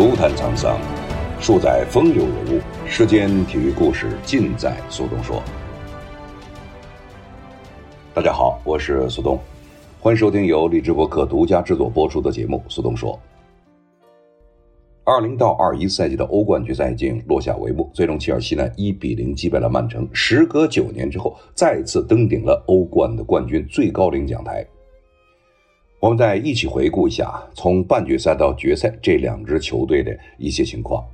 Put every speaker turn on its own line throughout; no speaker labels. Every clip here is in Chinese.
足坛沧桑，数载风流人物，世间体育故事尽在苏东说。大家好，我是苏东，欢迎收听由荔枝播客独家制作播出的节目《苏东说》。二零到二一赛季的欧冠决赛已经落下帷幕，最终切尔西呢一比零击败了曼城，时隔九年之后再次登顶了欧冠的冠军最高领奖台。我们再一起回顾一下从半决赛到决赛这两支球队的一些情况。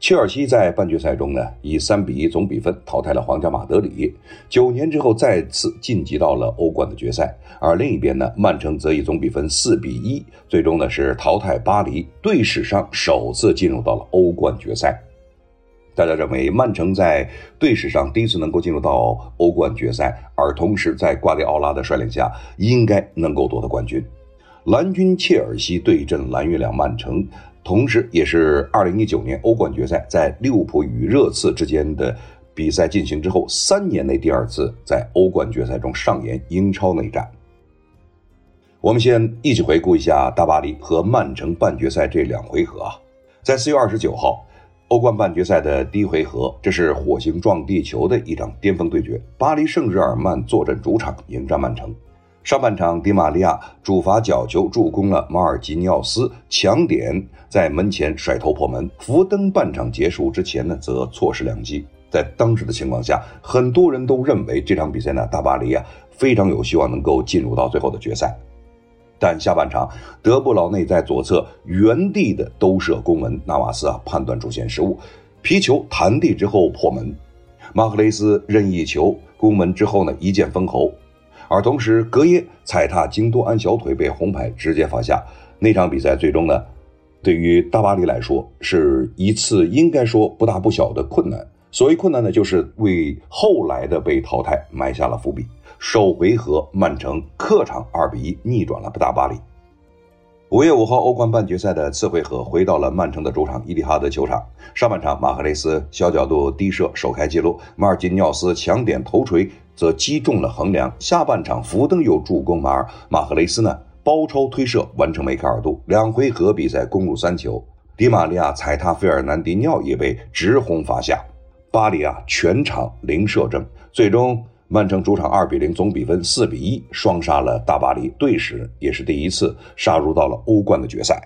切尔西在半决赛中呢，以三比一总比分淘汰了皇家马德里，九年之后再次晋级到了欧冠的决赛。而另一边呢，曼城则以总比分四比一，最终呢是淘汰巴黎，队史上首次进入到了欧冠决赛。大家认为，曼城在队史上第一次能够进入到欧冠决赛，而同时在瓜迪奥拉的率领下，应该能够夺得冠军。蓝军切尔西对阵蓝月亮曼城。同时，也是二零一九年欧冠决赛在利物浦与热刺之间的比赛进行之后三年内第二次在欧冠决赛中上演英超内战。我们先一起回顾一下大巴黎和曼城半决赛这两回合啊，在四月二十九号，欧冠半决赛的第一回合，这是火星撞地球的一场巅峰对决，巴黎圣日耳曼坐镇主场迎战曼城。上半场，迪玛利亚主罚角球助攻了马尔基尼奥斯抢点，在门前甩头破门。福登半场结束之前呢，则错失良机。在当时的情况下，很多人都认为这场比赛呢，大巴黎啊非常有希望能够进入到最后的决赛。但下半场，德布劳内在左侧原地的兜射攻门，纳瓦斯啊判断出现失误，皮球弹地之后破门。马赫雷斯任意球攻门之后呢，一剑封喉。而同时，格耶踩踏京多安小腿被红牌直接罚下。那场比赛最终呢，对于大巴黎来说是一次应该说不大不小的困难。所谓困难呢，就是为后来的被淘汰埋下了伏笔。首回合，曼城客场二比一逆转了大巴黎。五月五号，欧冠半决赛的次回合回到了曼城的主场伊蒂哈德球场。上半场，马赫雷斯小角度低射首开纪录，马尔基尼奥斯抢点头锤则击中了横梁。下半场，福登又助攻马尔，马赫雷斯呢包抄推射完成梅开二度。两回合比赛攻入三球，迪马利亚踩踏费尔南迪尼奥也被直轰罚下。巴黎啊，全场零射正，最终。曼城主场二比零总比分四比一双杀了大巴黎，队史也是第一次杀入到了欧冠的决赛。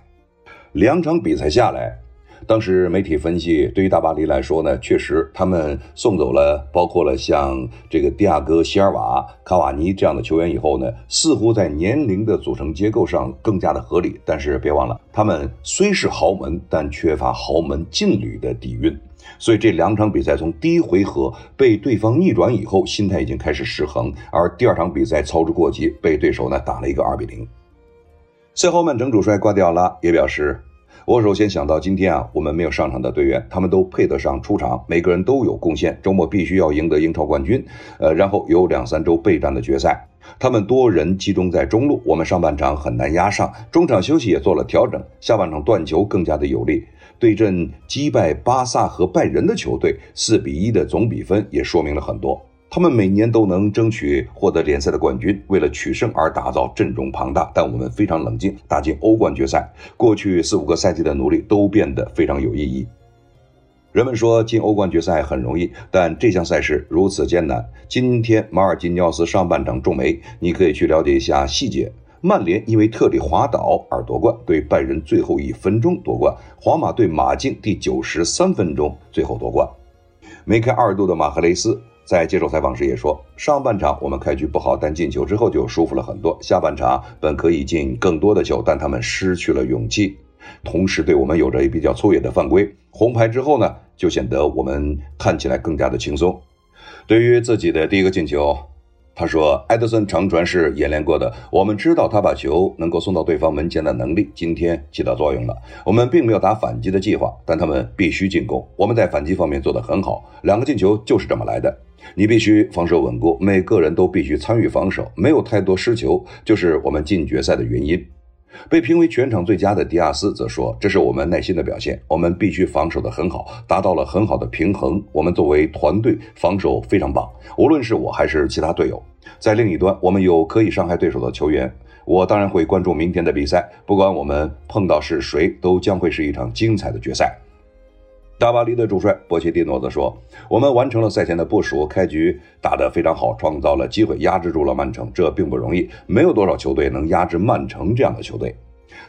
两场比赛下来，当时媒体分析，对于大巴黎来说呢，确实他们送走了包括了像这个迪亚哥、席尔瓦、卡瓦尼这样的球员以后呢，似乎在年龄的组成结构上更加的合理。但是别忘了，他们虽是豪门，但缺乏豪门劲旅的底蕴。所以这两场比赛从第一回合被对方逆转以后，心态已经开始失衡，而第二场比赛操之过急，被对手呢打了一个二比零。赛后，曼城主帅瓜迪奥拉也表示：“我首先想到今天啊，我们没有上场的队员，他们都配得上出场，每个人都有贡献。周末必须要赢得英超冠军，呃，然后有两三周备战的决赛。他们多人集中在中路，我们上半场很难压上，中场休息也做了调整，下半场断球更加的有力。”对阵击败巴萨和拜仁的球队，四比一的总比分也说明了很多。他们每年都能争取获得联赛的冠军，为了取胜而打造阵容庞大，但我们非常冷静，打进欧冠决赛。过去四五个赛季的努力都变得非常有意义。人们说进欧冠决赛很容易，但这项赛事如此艰难。今天马尔基尼奥斯上半场中梅，你可以去了解一下细节。曼联因为特里滑倒而夺冠，对拜仁最后一分钟夺冠；皇马对马竞第九十三分钟最后夺冠。梅开二度的马赫雷斯在接受采访时也说：“上半场我们开局不好，但进球之后就舒服了很多。下半场本可以进更多的球，但他们失去了勇气，同时对我们有着比较粗野的犯规。红牌之后呢，就显得我们看起来更加的轻松。对于自己的第一个进球。”他说：“埃德森长传是演练过的，我们知道他把球能够送到对方门前的能力，今天起到作用了。我们并没有打反击的计划，但他们必须进攻。我们在反击方面做得很好，两个进球就是这么来的。你必须防守稳固，每个人都必须参与防守，没有太多失球，就是我们进决赛的原因。”被评为全场最佳的迪亚斯则说：“这是我们耐心的表现，我们必须防守得很好，达到了很好的平衡。我们作为团队防守非常棒，无论是我还是其他队友。在另一端，我们有可以伤害对手的球员，我当然会关注明天的比赛，不管我们碰到是谁，都将会是一场精彩的决赛。大巴黎的主帅波切蒂诺则说：“我们完成了赛前的部署，开局打得非常好，创造了机会，压制住了曼城。这并不容易，没有多少球队能压制曼城这样的球队。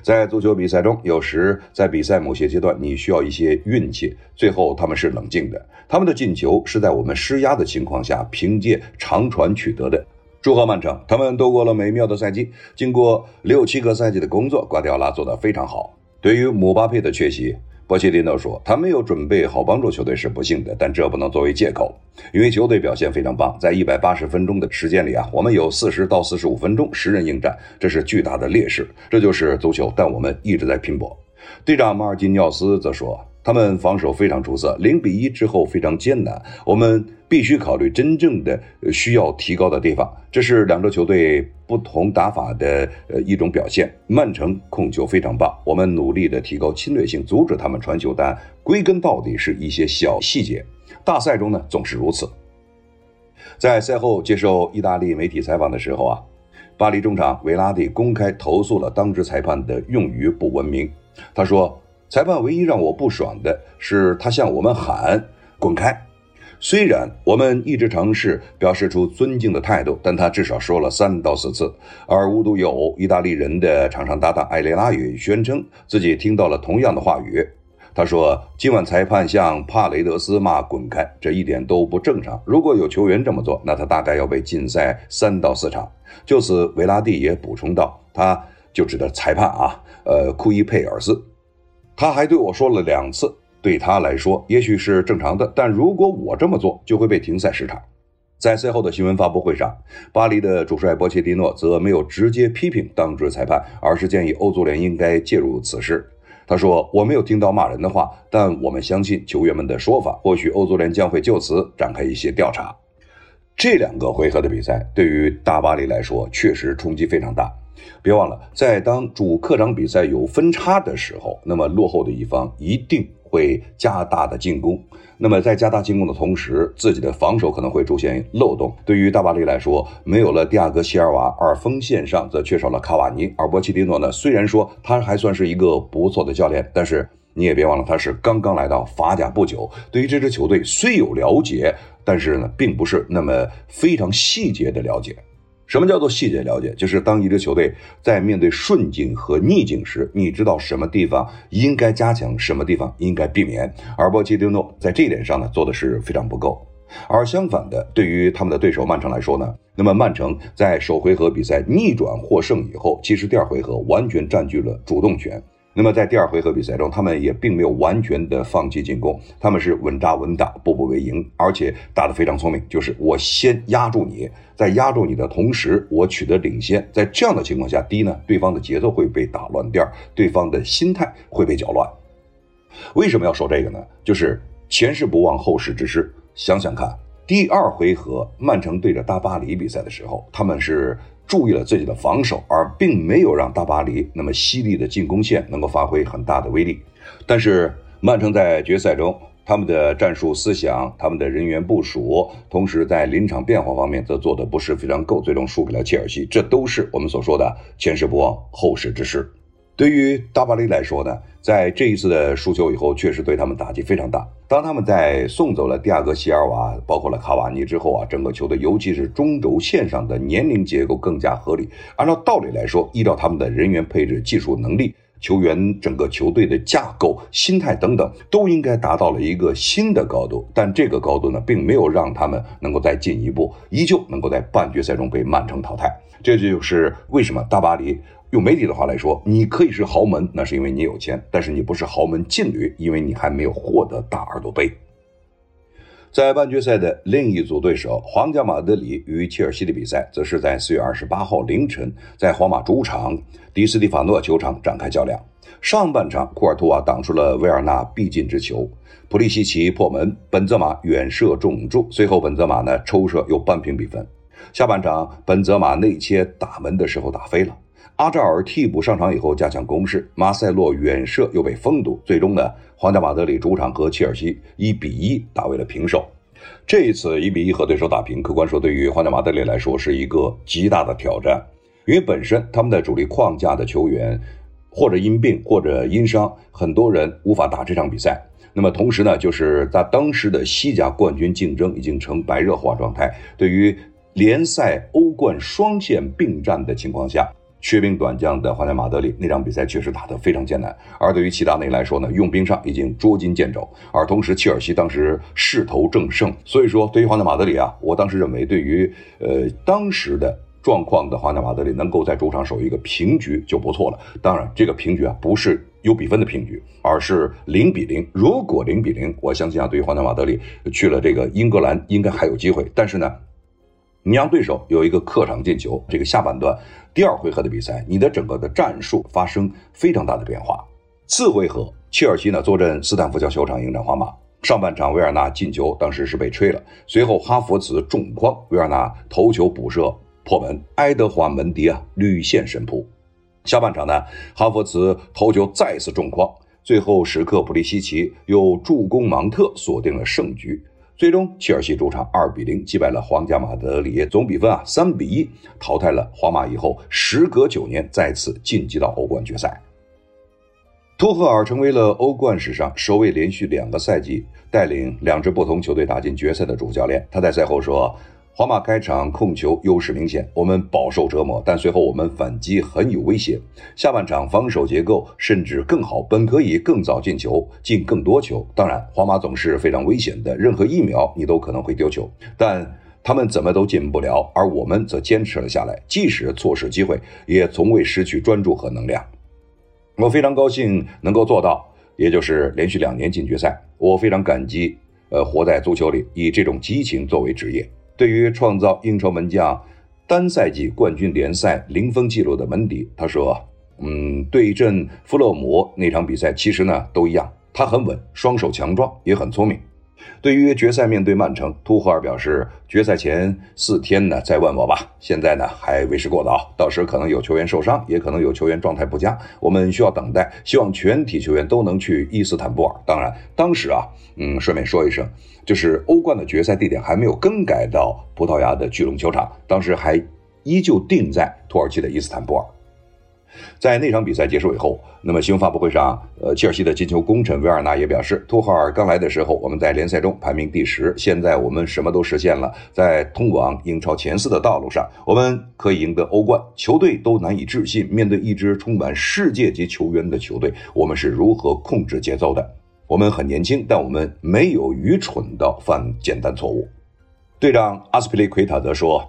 在足球比赛中，有时在比赛某些阶段，你需要一些运气。最后他们是冷静的，他们的进球是在我们施压的情况下，凭借长传取得的。祝贺曼城，他们度过了美妙的赛季。经过六七个赛季的工作，瓜迪奥拉做得非常好。对于姆巴佩的缺席。”波切蒂诺说：“他没有准备好帮助球队是不幸的，但这不能作为借口，因为球队表现非常棒。在一百八十分钟的时间里啊，我们有四十到四十五分钟十人应战，这是巨大的劣势。这就是足球，但我们一直在拼搏。”队长马尔基尼奥斯则说。他们防守非常出色，零比一之后非常艰难，我们必须考虑真正的需要提高的地方。这是两支球队不同打法的呃一种表现。曼城控球非常棒，我们努力的提高侵略性，阻止他们传球，但归根到底是一些小细节。大赛中呢总是如此。在赛后接受意大利媒体采访的时候啊，巴黎中场维拉蒂公开投诉了当值裁判的用语不文明。他说。裁判唯一让我不爽的是，他向我们喊“滚开”。虽然我们一直尝试表示出尊敬的态度，但他至少说了三到四次。而无独有偶，意大利人的场上搭档埃雷拉也宣称自己听到了同样的话语。他说：“今晚裁判向帕雷德斯骂‘滚开’，这一点都不正常。如果有球员这么做，那他大概要被禁赛三到四场。”就此，维拉蒂也补充道：“他就指的裁判啊，呃，库伊佩尔斯。”他还对我说了两次，对他来说也许是正常的，但如果我这么做，就会被停赛十场。在赛后的新闻发布会上，巴黎的主帅波切蒂诺则没有直接批评当值裁判，而是建议欧足联应该介入此事。他说：“我没有听到骂人的话，但我们相信球员们的说法，或许欧足联将会就此展开一些调查。”这两个回合的比赛对于大巴黎来说确实冲击非常大。别忘了，在当主客场比赛有分差的时候，那么落后的一方一定会加大的进攻。那么在加大进攻的同时，自己的防守可能会出现漏洞。对于大巴黎来说，没有了蒂亚戈·席尔瓦，而锋线上则缺少了卡瓦尼。而波切蒂诺呢，虽然说他还算是一个不错的教练，但是你也别忘了，他是刚刚来到法甲不久。对于这支球队虽有了解，但是呢，并不是那么非常细节的了解。什么叫做细节了解？就是当一支球队在面对顺境和逆境时，你知道什么地方应该加强，什么地方应该避免。而波切蒂诺在这一点上呢，做的是非常不够。而相反的，对于他们的对手曼城来说呢，那么曼城在首回合比赛逆转获胜以后，其实第二回合完全占据了主动权。那么在第二回合比赛中，他们也并没有完全的放弃进攻，他们是稳扎稳打，步步为营，而且打得非常聪明。就是我先压住你，在压住你的同时，我取得领先。在这样的情况下，第一呢，对方的节奏会被打乱；第二，对方的心态会被搅乱。为什么要说这个呢？就是前事不忘后事之师。想想看，第二回合曼城对着大巴黎比赛的时候，他们是。注意了自己的防守，而并没有让大巴黎那么犀利的进攻线能够发挥很大的威力。但是曼城在决赛中，他们的战术思想、他们的人员部署，同时在临场变化方面则做得不是非常够，最终输给了切尔西。这都是我们所说的前事不忘后事之师。对于大巴黎来说呢，在这一次的输球以后，确实对他们打击非常大。当他们在送走了蒂亚戈·席尔瓦，包括了卡瓦尼之后啊，整个球队，尤其是中轴线上的年龄结构更加合理。按照道理来说，依照他们的人员配置、技术能力、球员整个球队的架构、心态等等，都应该达到了一个新的高度。但这个高度呢，并没有让他们能够再进一步，依旧能够在半决赛中被曼城淘汰。这就是为什么大巴黎。用媒体的话来说，你可以是豪门，那是因为你有钱；但是你不是豪门劲旅，因为你还没有获得大耳朵杯。在半决赛的另一组对手皇家马德里与切尔西的比赛，则是在四月二十八号凌晨在皇马主场迪斯蒂法诺球场展开较量。上半场，库尔图瓦挡出了维尔纳必进之球，普利西奇破门，本泽马远射中柱，随后本泽马呢抽射又扳平比分。下半场，本泽马内切打门的时候打飞了。阿扎尔替补上场以后加强攻势，马塞洛远射又被封堵，最终呢，皇家马德里主场和切尔西一比一打为了平手。这一次一比一和对手打平，客观说对于皇家马德里来说是一个极大的挑战，因为本身他们的主力框架的球员或者因病或者因伤，很多人无法打这场比赛。那么同时呢，就是在当时的西甲冠军竞争已经呈白热化状态，对于联赛、欧冠双线并战的情况下。缺兵短将的皇家马德里那场比赛确实打得非常艰难，而对于齐达内来说呢，用兵上已经捉襟见肘，而同时切尔西当时势头正盛，所以说对于皇家马德里啊，我当时认为对于呃当时的状况的皇家马德里能够在主场守一个平局就不错了。当然，这个平局啊不是有比分的平局，而是零比零。如果零比零，我相信啊，对于皇家马德里去了这个英格兰应该还有机会，但是呢。你让对手有一个客场进球，这个下半段第二回合的比赛，你的整个的战术发生非常大的变化。次回合，切尔西呢坐镇斯坦福桥球场迎战皇马。上半场维尔纳进球，当时是被吹了，随后哈弗茨重框，维尔纳头球补射破门，爱德华门迪啊屡现神扑。下半场呢，哈弗茨头球再次重框，最后时刻普利西奇又助攻芒特锁定了胜局。最终，切尔西主场二比零击败了皇家马德里，总比分啊三比一淘汰了皇马。以后时隔九年再次晋级到欧冠决赛。托赫尔成为了欧冠史上首位连续两个赛季带领两支不同球队打进决赛的主教练。他在赛后说。皇马开场控球优势明显，我们饱受折磨，但随后我们反击很有威胁。下半场防守结构甚至更好，本可以更早进球，进更多球。当然，皇马总是非常危险的，任何一秒你都可能会丢球，但他们怎么都进不了，而我们则坚持了下来，即使错失机会，也从未失去专注和能量。我非常高兴能够做到，也就是连续两年进决赛。我非常感激，呃，活在足球里，以这种激情作为职业。对于创造英超门将单赛季冠军联赛零封记录的门迪，他说：“嗯，对阵弗勒姆那场比赛，其实呢都一样，他很稳，双手强壮，也很聪明。”对于决赛面对曼城，图赫尔表示，决赛前四天呢再问我吧，现在呢还为时过早，到时可能有球员受伤，也可能有球员状态不佳，我们需要等待。希望全体球员都能去伊斯坦布尔。当然，当时啊，嗯，顺便说一声，就是欧冠的决赛地点还没有更改到葡萄牙的巨龙球场，当时还依旧定在土耳其的伊斯坦布尔。在那场比赛结束以后，那么新闻发布会上，呃，切尔西的进球功臣维尔纳也表示，托赫尔刚来的时候，我们在联赛中排名第十，现在我们什么都实现了，在通往英超前四的道路上，我们可以赢得欧冠，球队都难以置信，面对一支充满世界级球员的球队，我们是如何控制节奏的？我们很年轻，但我们没有愚蠢到犯简单错误。队长阿斯皮利奎塔则说。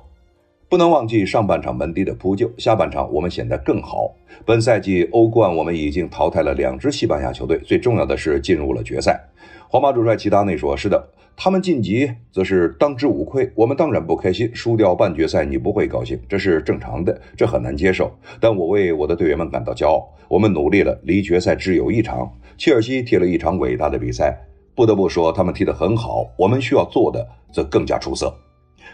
不能忘记上半场门迪的扑救，下半场我们显得更好。本赛季欧冠我们已经淘汰了两支西班牙球队，最重要的是进入了决赛。皇马主帅齐达内说：“是的，他们晋级则是当之无愧。我们当然不开心，输掉半决赛你不会高兴，这是正常的，这很难接受。但我为我的队员们感到骄傲，我们努力了，离决赛只有一场。切尔西踢了一场伟大的比赛，不得不说他们踢得很好。我们需要做的则更加出色。”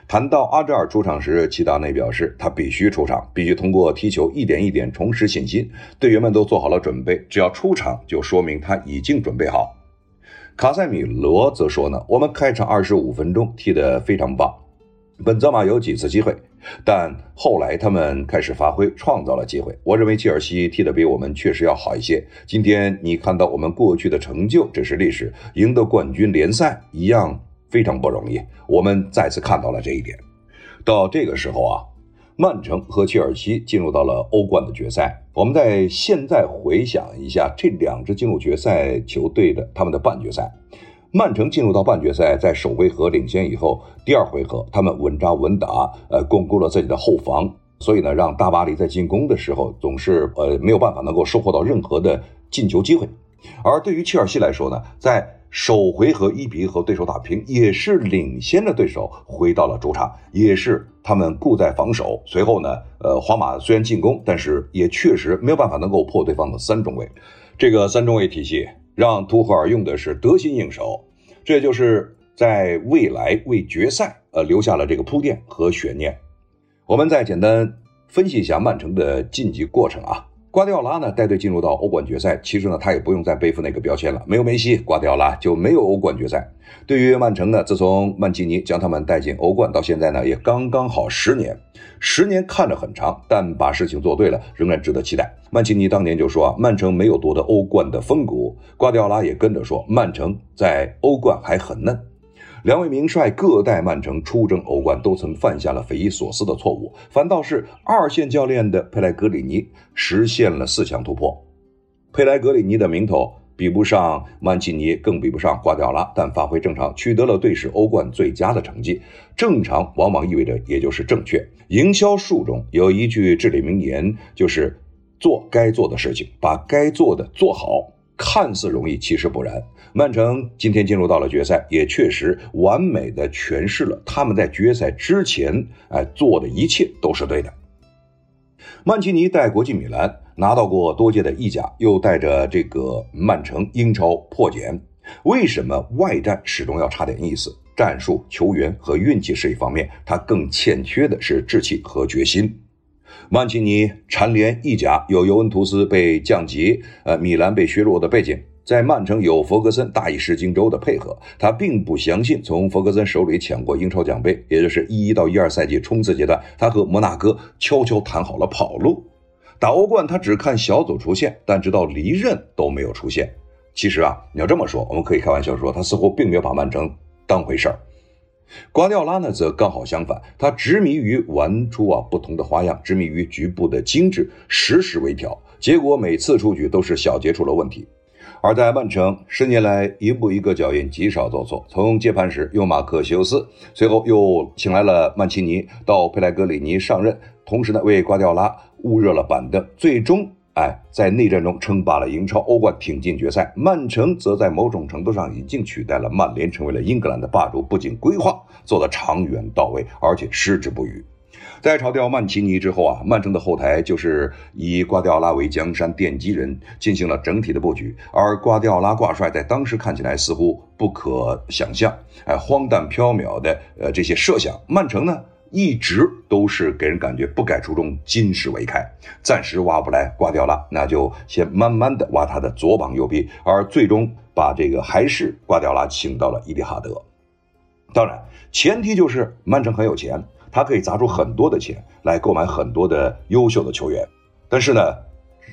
谈到阿扎尔出场时，齐达内表示他必须出场，必须通过踢球一点一点重拾信心。队员们都做好了准备，只要出场就说明他已经准备好。卡塞米罗则说呢，我们开场二十五分钟踢得非常棒，本泽马有几次机会，但后来他们开始发挥，创造了机会。我认为切尔西踢得比我们确实要好一些。今天你看到我们过去的成就，这是历史，赢得冠军联赛一样。非常不容易，我们再次看到了这一点。到这个时候啊，曼城和切尔西进入到了欧冠的决赛。我们在现在回想一下这两支进入决赛球队的他们的半决赛。曼城进入到半决赛，在首回合领先以后，第二回合他们稳扎稳打，呃，巩固了自己的后防，所以呢，让大巴黎在进攻的时候总是呃没有办法能够收获到任何的进球机会。而对于切尔西来说呢，在首回合一比一和对手打平，也是领先的对手回到了主场，也是他们固在防守。随后呢，呃，皇马虽然进攻，但是也确实没有办法能够破对方的三中卫。这个三中卫体系让图赫尔用的是得心应手，这就是在未来为决赛呃留下了这个铺垫和悬念。我们再简单分析一下曼城的晋级过程啊。瓜迪奥拉呢带队进入到欧冠决赛，其实呢他也不用再背负那个标签了，没有梅西，瓜迪奥拉就没有欧冠决赛。对于曼城呢，自从曼奇尼将他们带进欧冠到现在呢，也刚刚好十年。十年看着很长，但把事情做对了，仍然值得期待。曼奇尼当年就说啊，曼城没有夺得欧冠的风骨，瓜迪奥拉也跟着说，曼城在欧冠还很嫩。两位名帅各带曼城出征欧冠，都曾犯下了匪夷所思的错误，反倒是二线教练的佩莱格里尼实现了四强突破。佩莱格里尼的名头比不上曼奇尼，更比不上瓜迪奥拉，但发挥正常，取得了队史欧冠最佳的成绩。正常往往意味着也就是正确。营销术中有一句至理名言，就是做该做的事情，把该做的做好。看似容易，其实不然。曼城今天进入到了决赛，也确实完美的诠释了他们在决赛之前哎做的一切都是对的。曼奇尼带国际米兰拿到过多届的意甲，又带着这个曼城英超破茧，为什么外战始终要差点意思？战术、球员和运气是一方面，他更欠缺的是志气和决心。曼奇尼蝉联意甲，有尤文图斯被降级，呃，米兰被削弱的背景，在曼城有弗格森大意失荆州的配合，他并不相信从弗格森手里抢过英超奖杯，也就是一一到一二赛季冲刺阶段，他和摩纳哥悄悄谈好了跑路，打欧冠他只看小组出线，但直到离任都没有出现。其实啊，你要这么说，我们可以开玩笑说，他似乎并没有把曼城当回事儿。瓜迪奥拉呢，则刚好相反，他执迷于玩出啊不同的花样，执迷于局部的精致，时时微调，结果每次出局都是小节出了问题。而在曼城，十年来一步一个脚印，极少做错。从接盘时用马克西欧斯，随后又请来了曼奇尼，到佩莱格里尼上任，同时呢为瓜迪奥拉捂热了板凳，最终。哎，在内战中称霸了英超、欧冠，挺进决赛。曼城则在某种程度上已经取代了曼联，成为了英格兰的霸主。不仅规划做得长远到位，而且矢志不渝。在炒掉曼奇尼之后啊，曼城的后台就是以瓜迪奥拉为江山奠基人，进行了整体的布局。而瓜迪奥拉挂帅，在当时看起来似乎不可想象，哎，荒诞缥缈的呃这些设想。曼城呢？一直都是给人感觉不改初衷，金石为开。暂时挖不来瓜迪奥拉，那就先慢慢的挖他的左膀右臂，而最终把这个还是瓜迪奥拉请到了伊蒂哈德。当然，前提就是曼城很有钱，他可以砸出很多的钱来购买很多的优秀的球员。但是呢？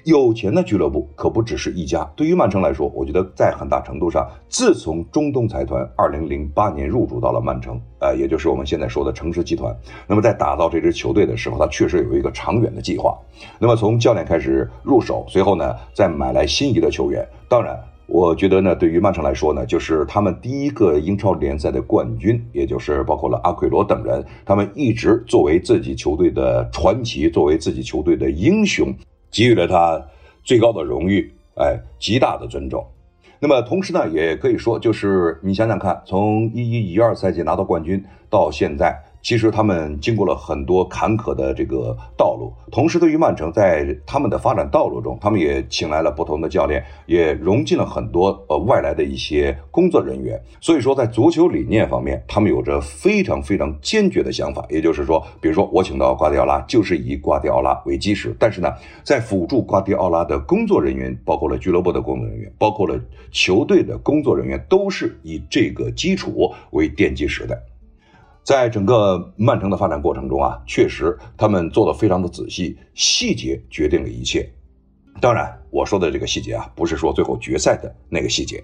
有钱的俱乐部可不只是一家。对于曼城来说，我觉得在很大程度上，自从中东财团二零零八年入驻到了曼城，呃，也就是我们现在说的城市集团，那么在打造这支球队的时候，他确实有一个长远的计划。那么从教练开始入手，随后呢，再买来心仪的球员。当然，我觉得呢，对于曼城来说呢，就是他们第一个英超联赛的冠军，也就是包括了阿奎罗等人，他们一直作为自己球队的传奇，作为自己球队的英雄。给予了他最高的荣誉，哎，极大的尊重。那么同时呢，也可以说，就是你想想看，从一一一二赛季拿到冠军到现在。其实他们经过了很多坎坷的这个道路，同时对于曼城在他们的发展道路中，他们也请来了不同的教练，也融进了很多呃外来的一些工作人员。所以说，在足球理念方面，他们有着非常非常坚决的想法。也就是说，比如说我请到瓜迪奥拉，就是以瓜迪奥拉为基石，但是呢，在辅助瓜迪奥拉的工作人员，包括了俱乐部的工作人员，包括了球队的工作人员，都是以这个基础为奠基石的。在整个曼城的发展过程中啊，确实他们做的非常的仔细，细节决定了一切。当然，我说的这个细节啊，不是说最后决赛的那个细节。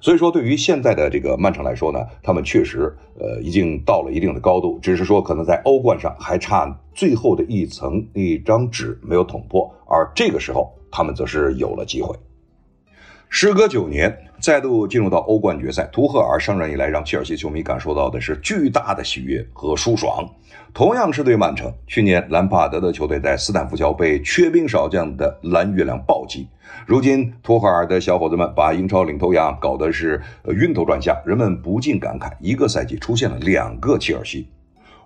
所以说，对于现在的这个曼城来说呢，他们确实呃已经到了一定的高度，只是说可能在欧冠上还差最后的一层一张纸没有捅破，而这个时候他们则是有了机会。时隔九年，再度进入到欧冠决赛，图赫尔上任以来，让切尔西球迷感受到的是巨大的喜悦和舒爽。同样是对曼城，去年兰帕德的球队在斯坦福桥被缺兵少将的蓝月亮暴击。如今图赫尔的小伙子们把英超领头羊搞得是晕头转向，人们不禁感慨：一个赛季出现了两个切尔西。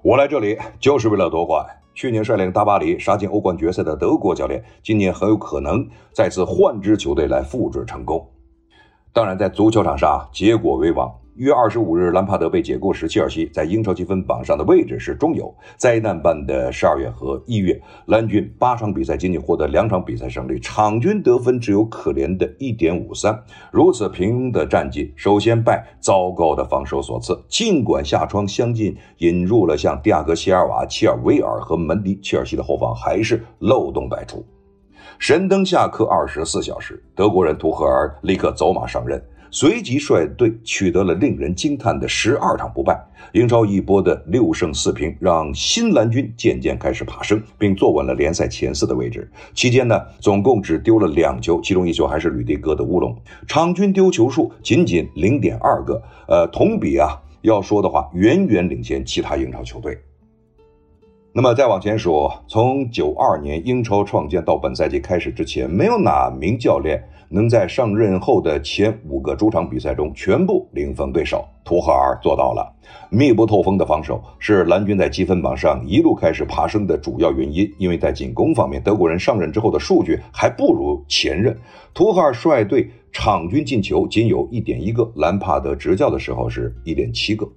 我来这里就是为了夺冠。去年率领大巴黎杀进欧冠决赛的德国教练，今年很有可能再次换支球队来复制成功。当然，在足球场上，结果为王。一月二十五日，兰帕德被解雇时，切尔西在英超积分榜上的位置是中游。灾难般的十二月和一月，蓝军八场比赛仅仅获得两场比赛胜利，场均得分只有可怜的一点五三。如此平庸的战绩，首先拜糟糕的防守所赐。尽管下窗相继引入了像迪亚戈·席尔瓦、切尔维尔和门迪，切尔西的后防还是漏洞百出。神灯下课二十四小时，德国人图赫尔立刻走马上任。随即率队取得了令人惊叹的十二场不败，英超一波的六胜四平，让新蓝军渐渐开始爬升，并坐稳了联赛前四的位置。期间呢，总共只丢了两球，其中一球还是吕迪戈的乌龙，场均丢球数仅仅零点二个。呃，同比啊，要说的话，远远领先其他英超球队。那么再往前数，从九二年英超创建到本赛季开始之前，没有哪名教练。能在上任后的前五个主场比赛中全部零封对手，图赫尔做到了。密不透风的防守是蓝军在积分榜上一路开始爬升的主要原因，因为在进攻方面，德国人上任之后的数据还不如前任。图赫尔率队场均进球仅有一点一个，兰帕德执教的时候是一点七个。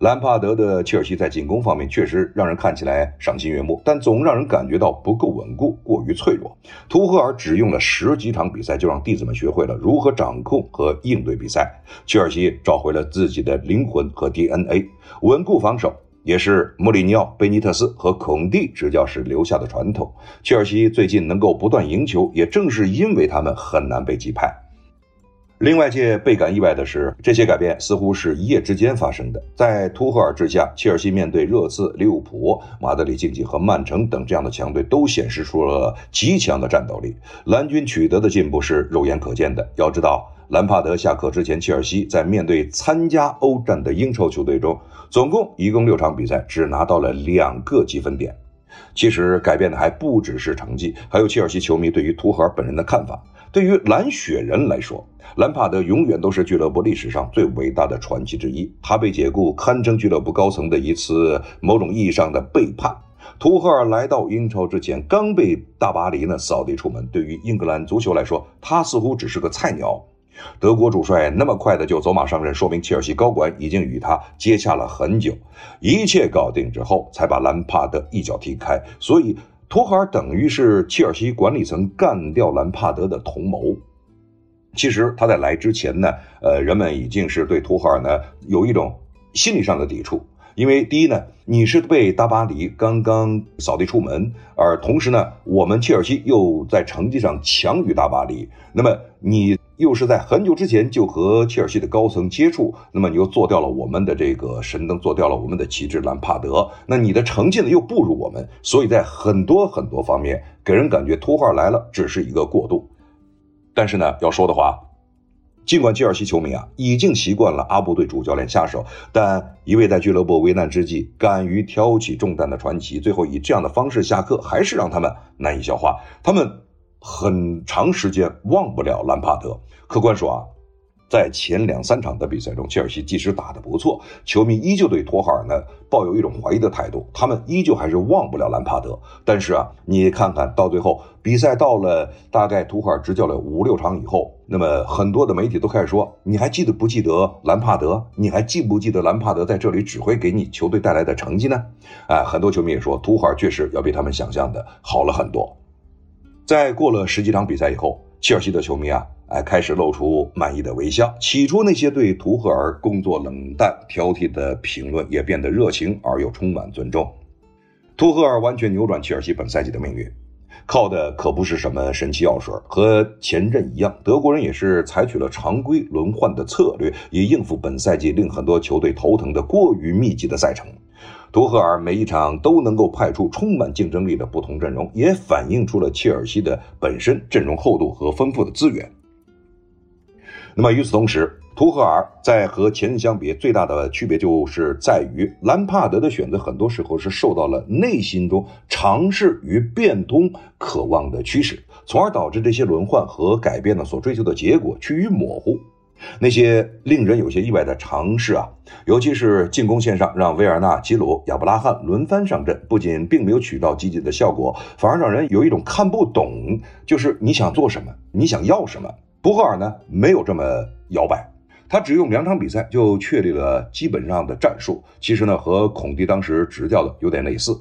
兰帕德的切尔西在进攻方面确实让人看起来赏心悦目，但总让人感觉到不够稳固，过于脆弱。图赫尔只用了十几场比赛，就让弟子们学会了如何掌控和应对比赛。切尔西找回了自己的灵魂和 DNA，稳固防守也是穆里尼奥、贝尼特斯和孔蒂执教时留下的传统。切尔西最近能够不断赢球，也正是因为他们很难被击败。另外界倍感意外的是，这些改变似乎是一夜之间发生的。在图赫尔之下，切尔西面对热刺、利物浦、马德里竞技和曼城等这样的强队，都显示出了极强的战斗力。蓝军取得的进步是肉眼可见的。要知道，兰帕德下课之前，切尔西在面对参加欧战的英超球队中，总共一共六场比赛，只拿到了两个积分点。其实改变的还不只是成绩，还有切尔西球迷对于图赫尔本人的看法。对于蓝雪人来说，兰帕德永远都是俱乐部历史上最伟大的传奇之一。他被解雇，堪称俱乐部高层的一次某种意义上的背叛。图赫尔来到英超之前，刚被大巴黎呢扫地出门。对于英格兰足球来说，他似乎只是个菜鸟。德国主帅那么快的就走马上任，说明切尔西高管已经与他接洽了很久。一切搞定之后，才把兰帕德一脚踢开。所以。图赫尔等于是切尔西管理层干掉兰帕德的同谋。其实他在来之前呢，呃，人们已经是对图赫尔呢有一种心理上的抵触，因为第一呢，你是被大巴黎刚刚扫地出门，而同时呢，我们切尔西又在成绩上强于大巴黎，那么你。又是在很久之前就和切尔西的高层接触，那么你又做掉了我们的这个神灯，做掉了我们的旗帜兰帕德，那你的成绩呢又不如我们，所以在很多很多方面给人感觉图赫尔来了只是一个过渡。但是呢，要说的话，尽管切尔西球迷啊已经习惯了阿布对主教练下手，但一位在俱乐部危难之际敢于挑起重担的传奇，最后以这样的方式下课，还是让他们难以消化。他们。很长时间忘不了兰帕德。客观说啊，在前两三场的比赛中，切尔西即使打得不错，球迷依旧对托哈尔呢抱有一种怀疑的态度，他们依旧还是忘不了兰帕德。但是啊，你看看到最后，比赛到了大概图赫尔执教了五六场以后，那么很多的媒体都开始说：“你还记得不记得兰帕德？你还记不记得兰帕德在这里指挥给你球队带来的成绩呢？”哎，很多球迷也说，图赫尔确实要比他们想象的好了很多。在过了十几场比赛以后，切尔西的球迷啊，哎，开始露出满意的微笑。起初那些对图赫尔工作冷淡、挑剔的评论，也变得热情而又充满尊重。图赫尔完全扭转切尔西本赛季的命运，靠的可不是什么神奇药水。和前任一样，德国人也是采取了常规轮换的策略，以应付本赛季令很多球队头疼的过于密集的赛程。图赫尔每一场都能够派出充满竞争力的不同阵容，也反映出了切尔西的本身阵容厚度和丰富的资源。那么与此同时，图赫尔在和前任相比最大的区别就是在于兰帕德的选择很多时候是受到了内心中尝试与变通渴望的驱使，从而导致这些轮换和改变呢所追求的结果趋于模糊。那些令人有些意外的尝试啊，尤其是进攻线上让维尔纳、吉鲁、亚布拉罕轮番上阵，不仅并没有取到积极的效果，反而让人有一种看不懂，就是你想做什么，你想要什么。博赫尔呢，没有这么摇摆，他只用两场比赛就确立了基本上的战术，其实呢和孔蒂当时执教的有点类似，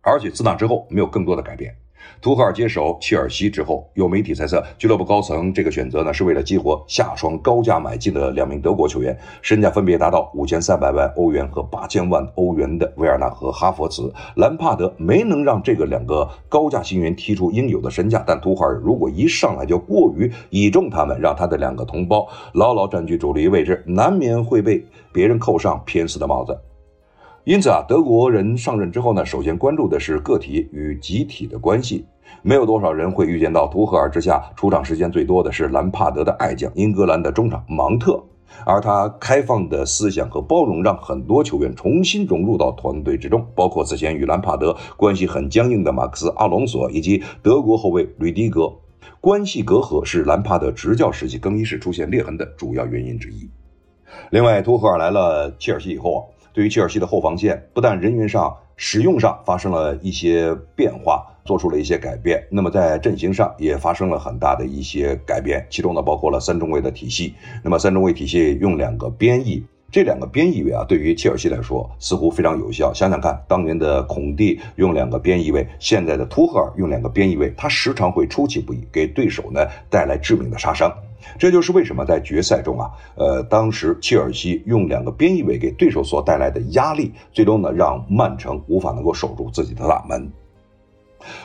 而且自那之后没有更多的改变。图赫尔接手切尔西之后，有媒体猜测，俱乐部高层这个选择呢，是为了激活下双高价买进的两名德国球员，身价分别达到五千三百万欧元和八千万欧元的维尔纳和哈弗茨。兰帕德没能让这个两个高价新援踢出应有的身价，但图赫尔如果一上来就过于倚重他们，让他的两个同胞牢牢占据主力位置，难免会被别人扣上偏私的帽子。因此啊，德国人上任之后呢，首先关注的是个体与集体的关系。没有多少人会预见到，图赫尔之下出场时间最多的是兰帕德的爱将英格兰的中场芒特，而他开放的思想和包容，让很多球员重新融入到团队之中，包括此前与兰帕德关系很僵硬的马克思·阿隆索以及德国后卫吕迪格。关系隔阂是兰帕德执教时期更衣室出现裂痕的主要原因之一。另外，图赫尔来了切尔西以后啊。对于切尔西的后防线，不但人员上、使用上发生了一些变化，做出了一些改变，那么在阵型上也发生了很大的一些改变，其中呢包括了三中卫的体系。那么三中卫体系用两个边翼，这两个边翼位啊，对于切尔西来说似乎非常有效。想想看，当年的孔蒂用两个边翼位，现在的图赫尔用两个边翼位，他时常会出其不意，给对手呢带来致命的杀伤。这就是为什么在决赛中啊，呃，当时切尔西用两个边翼位给对手所带来的压力，最终呢让曼城无法能够守住自己的大门。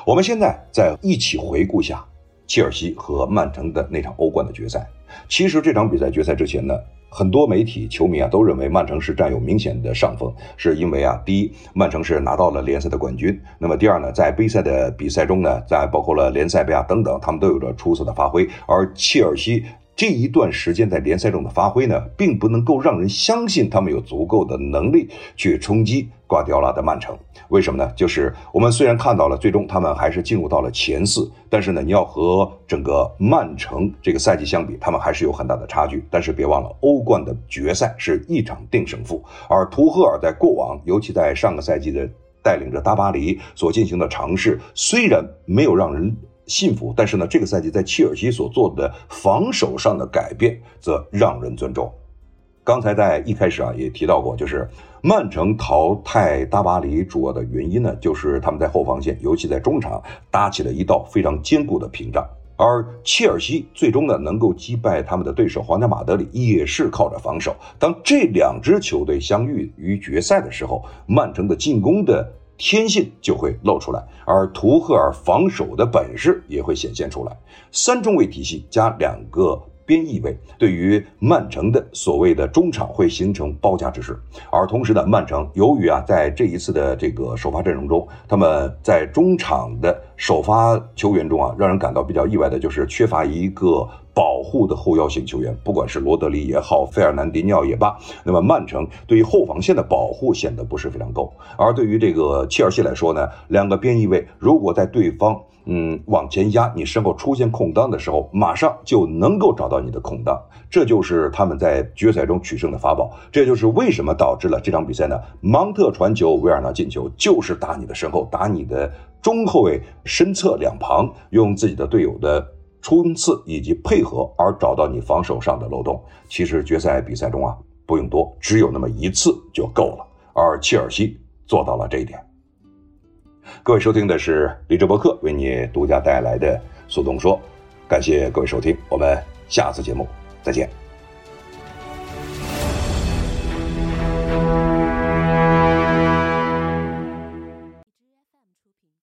我们现在再一起回顾下切尔西和曼城的那场欧冠的决赛。其实这场比赛决赛之前呢。很多媒体、球迷啊都认为曼城是占有明显的上风，是因为啊，第一，曼城是拿到了联赛的冠军，那么第二呢，在杯赛的比赛中呢，在包括了联赛杯啊等等，他们都有着出色的发挥，而切尔西。这一段时间在联赛中的发挥呢，并不能够让人相信他们有足够的能力去冲击瓜迪奥拉的曼城。为什么呢？就是我们虽然看到了最终他们还是进入到了前四，但是呢，你要和整个曼城这个赛季相比，他们还是有很大的差距。但是别忘了，欧冠的决赛是一场定胜负，而图赫尔在过往，尤其在上个赛季的带领着大巴黎所进行的尝试，虽然没有让人。幸福，但是呢，这个赛季在切尔西所做的防守上的改变则让人尊重。刚才在一开始啊也提到过，就是曼城淘汰大巴黎主要的原因呢，就是他们在后防线，尤其在中场搭起了一道非常坚固的屏障。而切尔西最终呢能够击败他们的对手皇家马德里，也是靠着防守。当这两支球队相遇于决赛的时候，曼城的进攻的。天性就会露出来，而图赫尔防守的本事也会显现出来。三中卫体系加两个边翼位，对于曼城的所谓的中场会形成包夹之势。而同时呢，曼城由于啊，在这一次的这个首发阵容中，他们在中场的首发球员中啊，让人感到比较意外的就是缺乏一个。保护的后腰型球员，不管是罗德里也好，费尔南迪尼奥也罢，那么曼城对于后防线的保护显得不是非常够。而对于这个切尔西来说呢，两个边翼位如果在对方嗯往前压，你身后出现空当的时候，马上就能够找到你的空当，这就是他们在决赛中取胜的法宝。这就是为什么导致了这场比赛呢？芒特传球，维尔纳进球，就是打你的身后，打你的中后卫身侧两旁，用自己的队友的。冲刺以及配合而找到你防守上的漏洞，其实决赛比赛中啊不用多，只有那么一次就够了。而切尔西做到了这一点。各位收听的是李志博客为你独家带来的速东说，感谢各位收听，我们下次节目再见。